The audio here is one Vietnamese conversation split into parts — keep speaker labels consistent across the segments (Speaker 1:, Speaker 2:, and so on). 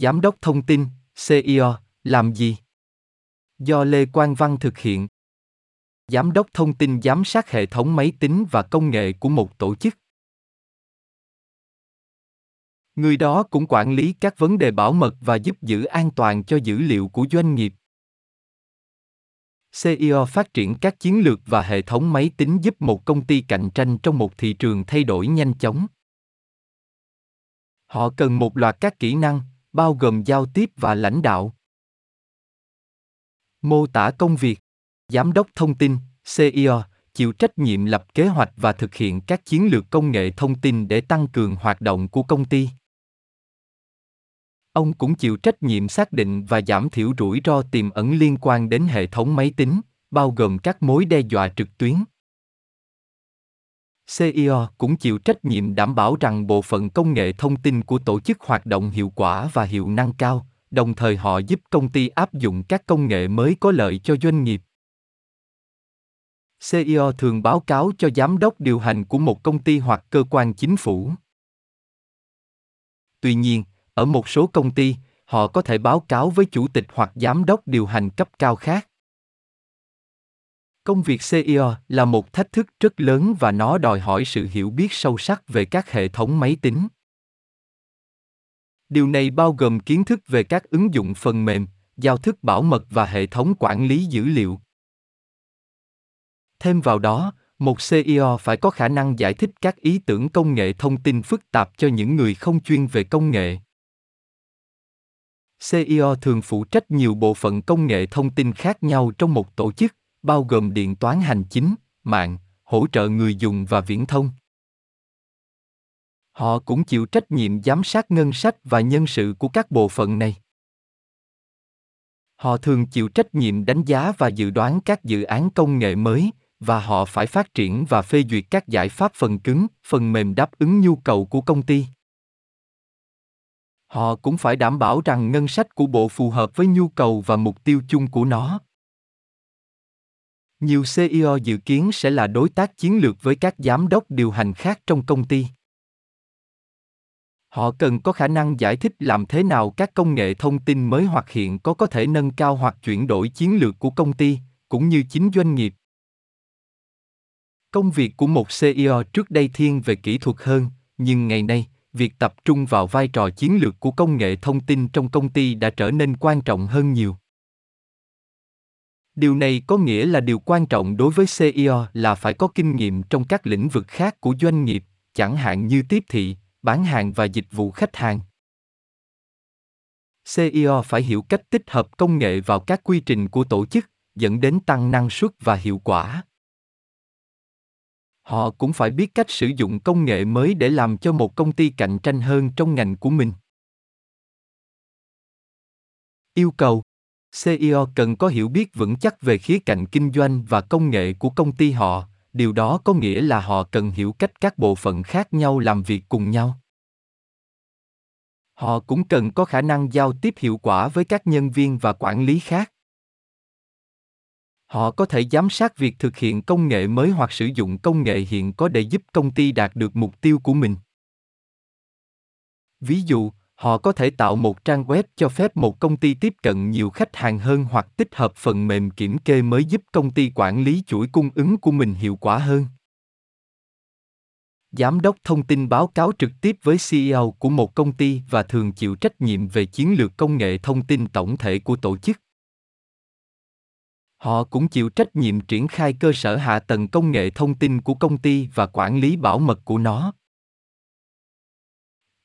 Speaker 1: Giám đốc thông tin, CEO, làm gì? Do Lê Quang Văn thực hiện. Giám đốc thông tin giám sát hệ thống máy tính và công nghệ của một tổ chức. Người đó cũng quản lý các vấn đề bảo mật và giúp giữ an toàn cho dữ liệu của doanh nghiệp. CEO phát triển các chiến lược và hệ thống máy tính giúp một công ty cạnh tranh trong một thị trường thay đổi nhanh chóng. Họ cần một loạt các kỹ năng, bao gồm giao tiếp và lãnh đạo. Mô tả công việc Giám đốc thông tin, CEO, chịu trách nhiệm lập kế hoạch và thực hiện các chiến lược công nghệ thông tin để tăng cường hoạt động của công ty. Ông cũng chịu trách nhiệm xác định và giảm thiểu rủi ro tiềm ẩn liên quan đến hệ thống máy tính, bao gồm các mối đe dọa trực tuyến. CEO cũng chịu trách nhiệm đảm bảo rằng bộ phận công nghệ thông tin của tổ chức hoạt động hiệu quả và hiệu năng cao, đồng thời họ giúp công ty áp dụng các công nghệ mới có lợi cho doanh nghiệp. CEO thường báo cáo cho giám đốc điều hành của một công ty hoặc cơ quan chính phủ. Tuy nhiên, ở một số công ty, họ có thể báo cáo với chủ tịch hoặc giám đốc điều hành cấp cao khác. Công việc CEO là một thách thức rất lớn và nó đòi hỏi sự hiểu biết sâu sắc về các hệ thống máy tính. Điều này bao gồm kiến thức về các ứng dụng phần mềm, giao thức bảo mật và hệ thống quản lý dữ liệu. Thêm vào đó, một CEO phải có khả năng giải thích các ý tưởng công nghệ thông tin phức tạp cho những người không chuyên về công nghệ. CEO thường phụ trách nhiều bộ phận công nghệ thông tin khác nhau trong một tổ chức, bao gồm điện toán hành chính, mạng, hỗ trợ người dùng và viễn thông. Họ cũng chịu trách nhiệm giám sát ngân sách và nhân sự của các bộ phận này. Họ thường chịu trách nhiệm đánh giá và dự đoán các dự án công nghệ mới và họ phải phát triển và phê duyệt các giải pháp phần cứng, phần mềm đáp ứng nhu cầu của công ty. Họ cũng phải đảm bảo rằng ngân sách của bộ phù hợp với nhu cầu và mục tiêu chung của nó. Nhiều CEO dự kiến sẽ là đối tác chiến lược với các giám đốc điều hành khác trong công ty. Họ cần có khả năng giải thích làm thế nào các công nghệ thông tin mới hoặc hiện có có thể nâng cao hoặc chuyển đổi chiến lược của công ty, cũng như chính doanh nghiệp. Công việc của một CEO trước đây thiên về kỹ thuật hơn, nhưng ngày nay, việc tập trung vào vai trò chiến lược của công nghệ thông tin trong công ty đã trở nên quan trọng hơn nhiều. Điều này có nghĩa là điều quan trọng đối với CEO là phải có kinh nghiệm trong các lĩnh vực khác của doanh nghiệp, chẳng hạn như tiếp thị, bán hàng và dịch vụ khách hàng. CEO phải hiểu cách tích hợp công nghệ vào các quy trình của tổ chức, dẫn đến tăng năng suất và hiệu quả. Họ cũng phải biết cách sử dụng công nghệ mới để làm cho một công ty cạnh tranh hơn trong ngành của mình. Yêu cầu CEO cần có hiểu biết vững chắc về khía cạnh kinh doanh và công nghệ của công ty họ, điều đó có nghĩa là họ cần hiểu cách các bộ phận khác nhau làm việc cùng nhau. Họ cũng cần có khả năng giao tiếp hiệu quả với các nhân viên và quản lý khác. Họ có thể giám sát việc thực hiện công nghệ mới hoặc sử dụng công nghệ hiện có để giúp công ty đạt được mục tiêu của mình. Ví dụ, họ có thể tạo một trang web cho phép một công ty tiếp cận nhiều khách hàng hơn hoặc tích hợp phần mềm kiểm kê mới giúp công ty quản lý chuỗi cung ứng của mình hiệu quả hơn. Giám đốc thông tin báo cáo trực tiếp với ceo của một công ty và thường chịu trách nhiệm về chiến lược công nghệ thông tin tổng thể của tổ chức. Họ cũng chịu trách nhiệm triển khai cơ sở hạ tầng công nghệ thông tin của công ty và quản lý bảo mật của nó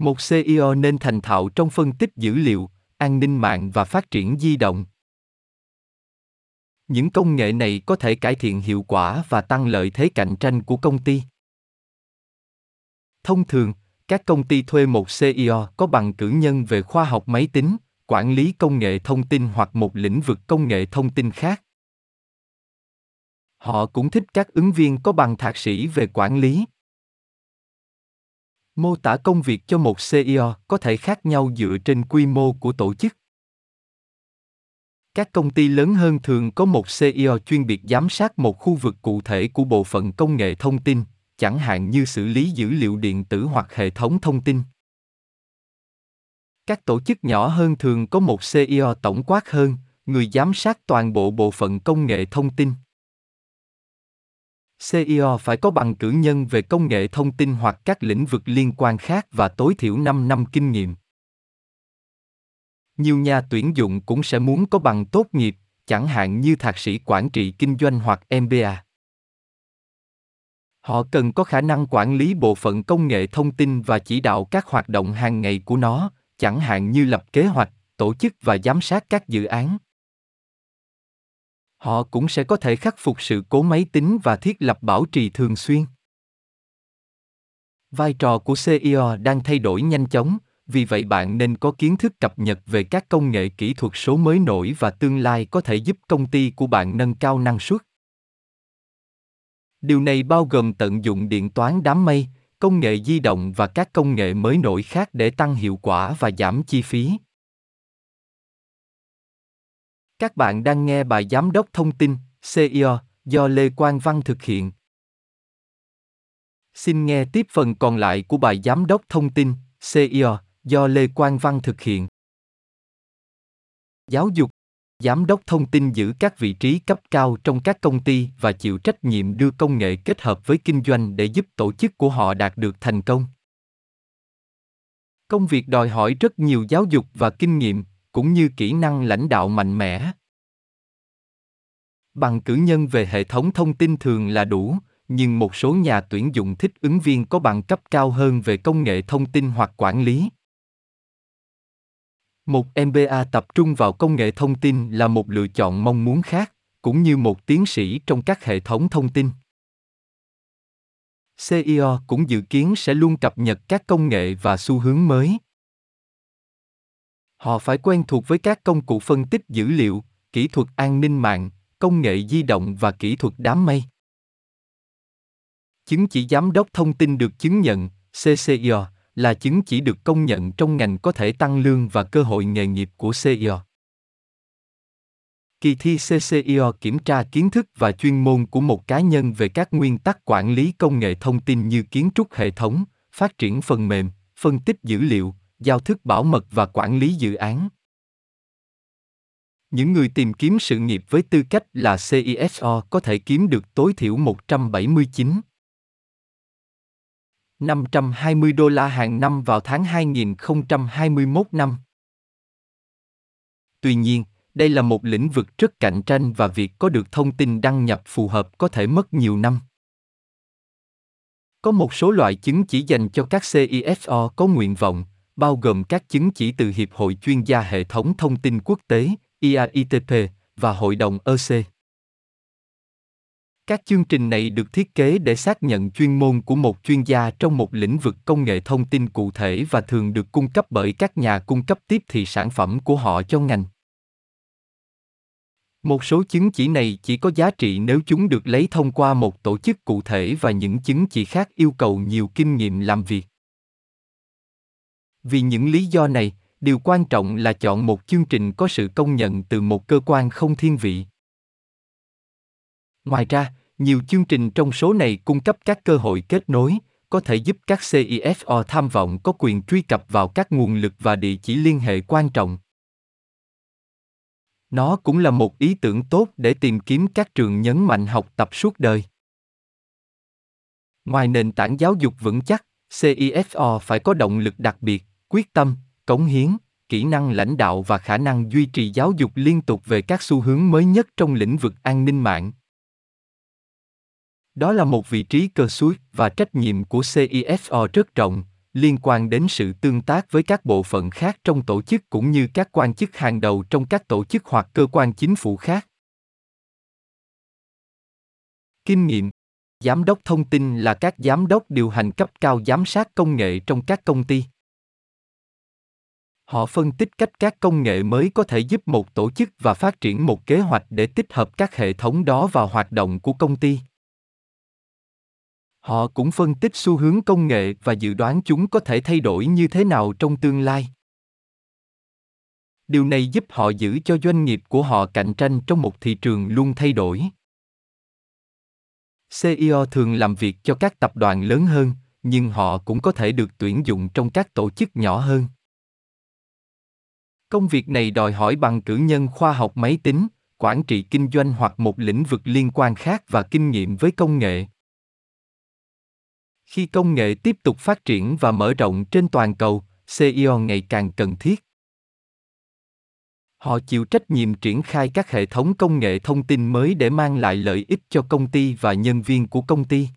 Speaker 1: một ceo nên thành thạo trong phân tích dữ liệu, an ninh mạng và phát triển di động. Những công nghệ này có thể cải thiện hiệu quả và tăng lợi thế cạnh tranh của công ty. Thông thường, các công ty thuê một ceo có bằng cử nhân về khoa học máy tính, quản lý công nghệ thông tin hoặc một lĩnh vực công nghệ thông tin khác. Họ cũng thích các ứng viên có bằng thạc sĩ về quản lý mô tả công việc cho một ceo có thể khác nhau dựa trên quy mô của tổ chức các công ty lớn hơn thường có một ceo chuyên biệt giám sát một khu vực cụ thể của bộ phận công nghệ thông tin chẳng hạn như xử lý dữ liệu điện tử hoặc hệ thống thông tin Các tổ chức nhỏ hơn thường có một CEO tổng quát hơn, người giám sát toàn bộ bộ phận công nghệ thông tin. CEO phải có bằng cử nhân về công nghệ thông tin hoặc các lĩnh vực liên quan khác và tối thiểu 5 năm kinh nghiệm. Nhiều nhà tuyển dụng cũng sẽ muốn có bằng tốt nghiệp, chẳng hạn như thạc sĩ quản trị kinh doanh hoặc MBA. Họ cần có khả năng quản lý bộ phận công nghệ thông tin và chỉ đạo các hoạt động hàng ngày của nó, chẳng hạn như lập kế hoạch, tổ chức và giám sát các dự án. Họ cũng sẽ có thể khắc phục sự cố máy tính và thiết lập bảo trì thường xuyên. Vai trò của CEO đang thay đổi nhanh chóng, vì vậy bạn nên có kiến thức cập nhật về các công nghệ kỹ thuật số mới nổi và tương lai có thể giúp công ty của bạn nâng cao năng suất. Điều này bao gồm tận dụng điện toán đám mây, công nghệ di động và các công nghệ mới nổi khác để tăng hiệu quả và giảm chi phí. Các bạn đang nghe bài giám đốc thông tin CEO do Lê Quang Văn thực hiện. Xin nghe tiếp phần còn lại của bài giám đốc thông tin CEO do Lê Quang Văn thực hiện. Giáo dục Giám đốc thông tin giữ các vị trí cấp cao trong các công ty và chịu trách nhiệm đưa công nghệ kết hợp với kinh doanh để giúp tổ chức của họ đạt được thành công. Công việc đòi hỏi rất nhiều giáo dục và kinh nghiệm, cũng như kỹ năng lãnh đạo mạnh mẽ. Bằng cử nhân về hệ thống thông tin thường là đủ, nhưng một số nhà tuyển dụng thích ứng viên có bằng cấp cao hơn về công nghệ thông tin hoặc quản lý. Một MBA tập trung vào công nghệ thông tin là một lựa chọn mong muốn khác, cũng như một tiến sĩ trong các hệ thống thông tin. CEO cũng dự kiến sẽ luôn cập nhật các công nghệ và xu hướng mới. Họ phải quen thuộc với các công cụ phân tích dữ liệu, kỹ thuật an ninh mạng, công nghệ di động và kỹ thuật đám mây. Chứng chỉ giám đốc thông tin được chứng nhận, CCIO, là chứng chỉ được công nhận trong ngành có thể tăng lương và cơ hội nghề nghiệp của CIO. Kỳ thi CCIO kiểm tra kiến thức và chuyên môn của một cá nhân về các nguyên tắc quản lý công nghệ thông tin như kiến trúc hệ thống, phát triển phần mềm, phân tích dữ liệu, giao thức bảo mật và quản lý dự án. Những người tìm kiếm sự nghiệp với tư cách là CISO có thể kiếm được tối thiểu 179 520 đô la hàng năm vào tháng 2021 năm. Tuy nhiên, đây là một lĩnh vực rất cạnh tranh và việc có được thông tin đăng nhập phù hợp có thể mất nhiều năm. Có một số loại chứng chỉ dành cho các CISO có nguyện vọng, bao gồm các chứng chỉ từ Hiệp hội chuyên gia hệ thống thông tin quốc tế, IAITP, và Hội đồng EC. Các chương trình này được thiết kế để xác nhận chuyên môn của một chuyên gia trong một lĩnh vực công nghệ thông tin cụ thể và thường được cung cấp bởi các nhà cung cấp tiếp thị sản phẩm của họ cho ngành. Một số chứng chỉ này chỉ có giá trị nếu chúng được lấy thông qua một tổ chức cụ thể và những chứng chỉ khác yêu cầu nhiều kinh nghiệm làm việc. Vì những lý do này, điều quan trọng là chọn một chương trình có sự công nhận từ một cơ quan không thiên vị. Ngoài ra, nhiều chương trình trong số này cung cấp các cơ hội kết nối, có thể giúp các CIFO tham vọng có quyền truy cập vào các nguồn lực và địa chỉ liên hệ quan trọng. Nó cũng là một ý tưởng tốt để tìm kiếm các trường nhấn mạnh học tập suốt đời. Ngoài nền tảng giáo dục vững chắc, CIFO phải có động lực đặc biệt, quyết tâm, cống hiến, kỹ năng lãnh đạo và khả năng duy trì giáo dục liên tục về các xu hướng mới nhất trong lĩnh vực an ninh mạng. Đó là một vị trí cơ suối và trách nhiệm của CISO rất rộng, liên quan đến sự tương tác với các bộ phận khác trong tổ chức cũng như các quan chức hàng đầu trong các tổ chức hoặc cơ quan chính phủ khác. Kinh nghiệm Giám đốc thông tin là các giám đốc điều hành cấp cao giám sát công nghệ trong các công ty. Họ phân tích cách các công nghệ mới có thể giúp một tổ chức và phát triển một kế hoạch để tích hợp các hệ thống đó vào hoạt động của công ty. Họ cũng phân tích xu hướng công nghệ và dự đoán chúng có thể thay đổi như thế nào trong tương lai. Điều này giúp họ giữ cho doanh nghiệp của họ cạnh tranh trong một thị trường luôn thay đổi. CEO thường làm việc cho các tập đoàn lớn hơn, nhưng họ cũng có thể được tuyển dụng trong các tổ chức nhỏ hơn. Công việc này đòi hỏi bằng cử nhân khoa học máy tính, quản trị kinh doanh hoặc một lĩnh vực liên quan khác và kinh nghiệm với công nghệ. Khi công nghệ tiếp tục phát triển và mở rộng trên toàn cầu, CEO ngày càng cần thiết. Họ chịu trách nhiệm triển khai các hệ thống công nghệ thông tin mới để mang lại lợi ích cho công ty và nhân viên của công ty.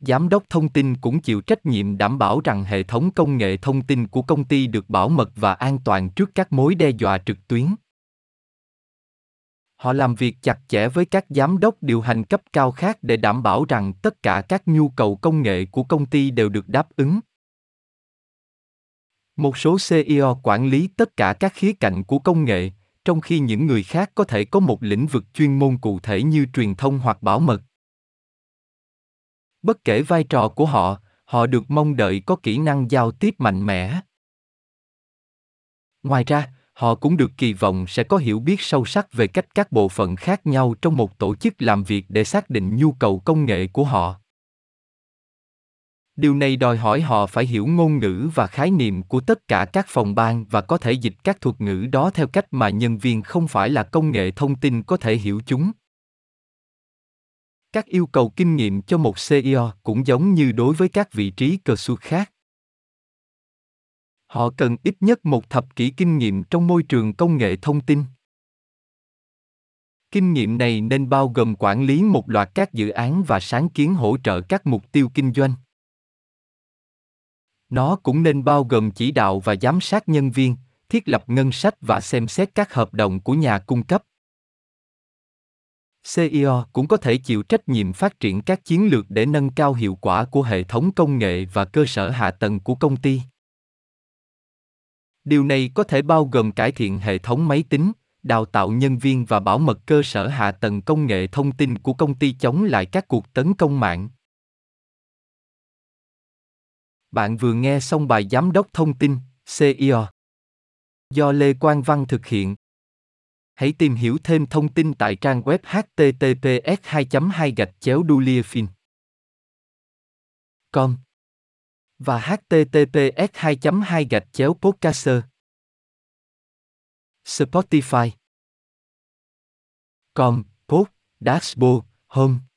Speaker 1: Giám đốc thông tin cũng chịu trách nhiệm đảm bảo rằng hệ thống công nghệ thông tin của công ty được bảo mật và an toàn trước các mối đe dọa trực tuyến. Họ làm việc chặt chẽ với các giám đốc điều hành cấp cao khác để đảm bảo rằng tất cả các nhu cầu công nghệ của công ty đều được đáp ứng. Một số CEO quản lý tất cả các khía cạnh của công nghệ, trong khi những người khác có thể có một lĩnh vực chuyên môn cụ thể như truyền thông hoặc bảo mật. Bất kể vai trò của họ, họ được mong đợi có kỹ năng giao tiếp mạnh mẽ. Ngoài ra, họ cũng được kỳ vọng sẽ có hiểu biết sâu sắc về cách các bộ phận khác nhau trong một tổ chức làm việc để xác định nhu cầu công nghệ của họ điều này đòi hỏi họ phải hiểu ngôn ngữ và khái niệm của tất cả các phòng ban và có thể dịch các thuật ngữ đó theo cách mà nhân viên không phải là công nghệ thông tin có thể hiểu chúng các yêu cầu kinh nghiệm cho một ceo cũng giống như đối với các vị trí cơ su khác. Họ cần ít nhất một thập kỷ kinh nghiệm trong môi trường công nghệ thông tin. Kinh nghiệm này nên bao gồm quản lý một loạt các dự án và sáng kiến hỗ trợ các mục tiêu kinh doanh. Nó cũng nên bao gồm chỉ đạo và giám sát nhân viên, thiết lập ngân sách và xem xét các hợp đồng của nhà cung cấp. CEO cũng có thể chịu trách nhiệm phát triển các chiến lược để nâng cao hiệu quả của hệ thống công nghệ và cơ sở hạ tầng của công ty. Điều này có thể bao gồm cải thiện hệ thống máy tính, đào tạo nhân viên và bảo mật cơ sở hạ tầng công nghệ thông tin của công ty chống lại các cuộc tấn công mạng. Bạn vừa nghe xong bài Giám đốc thông tin, CEO do Lê Quang Văn thực hiện. Hãy tìm hiểu thêm thông tin tại trang web https 2 2 gạch chéo duliefin com và https 2 2 gạch chéo podcaster. Spotify. com, pod, dashboard, home.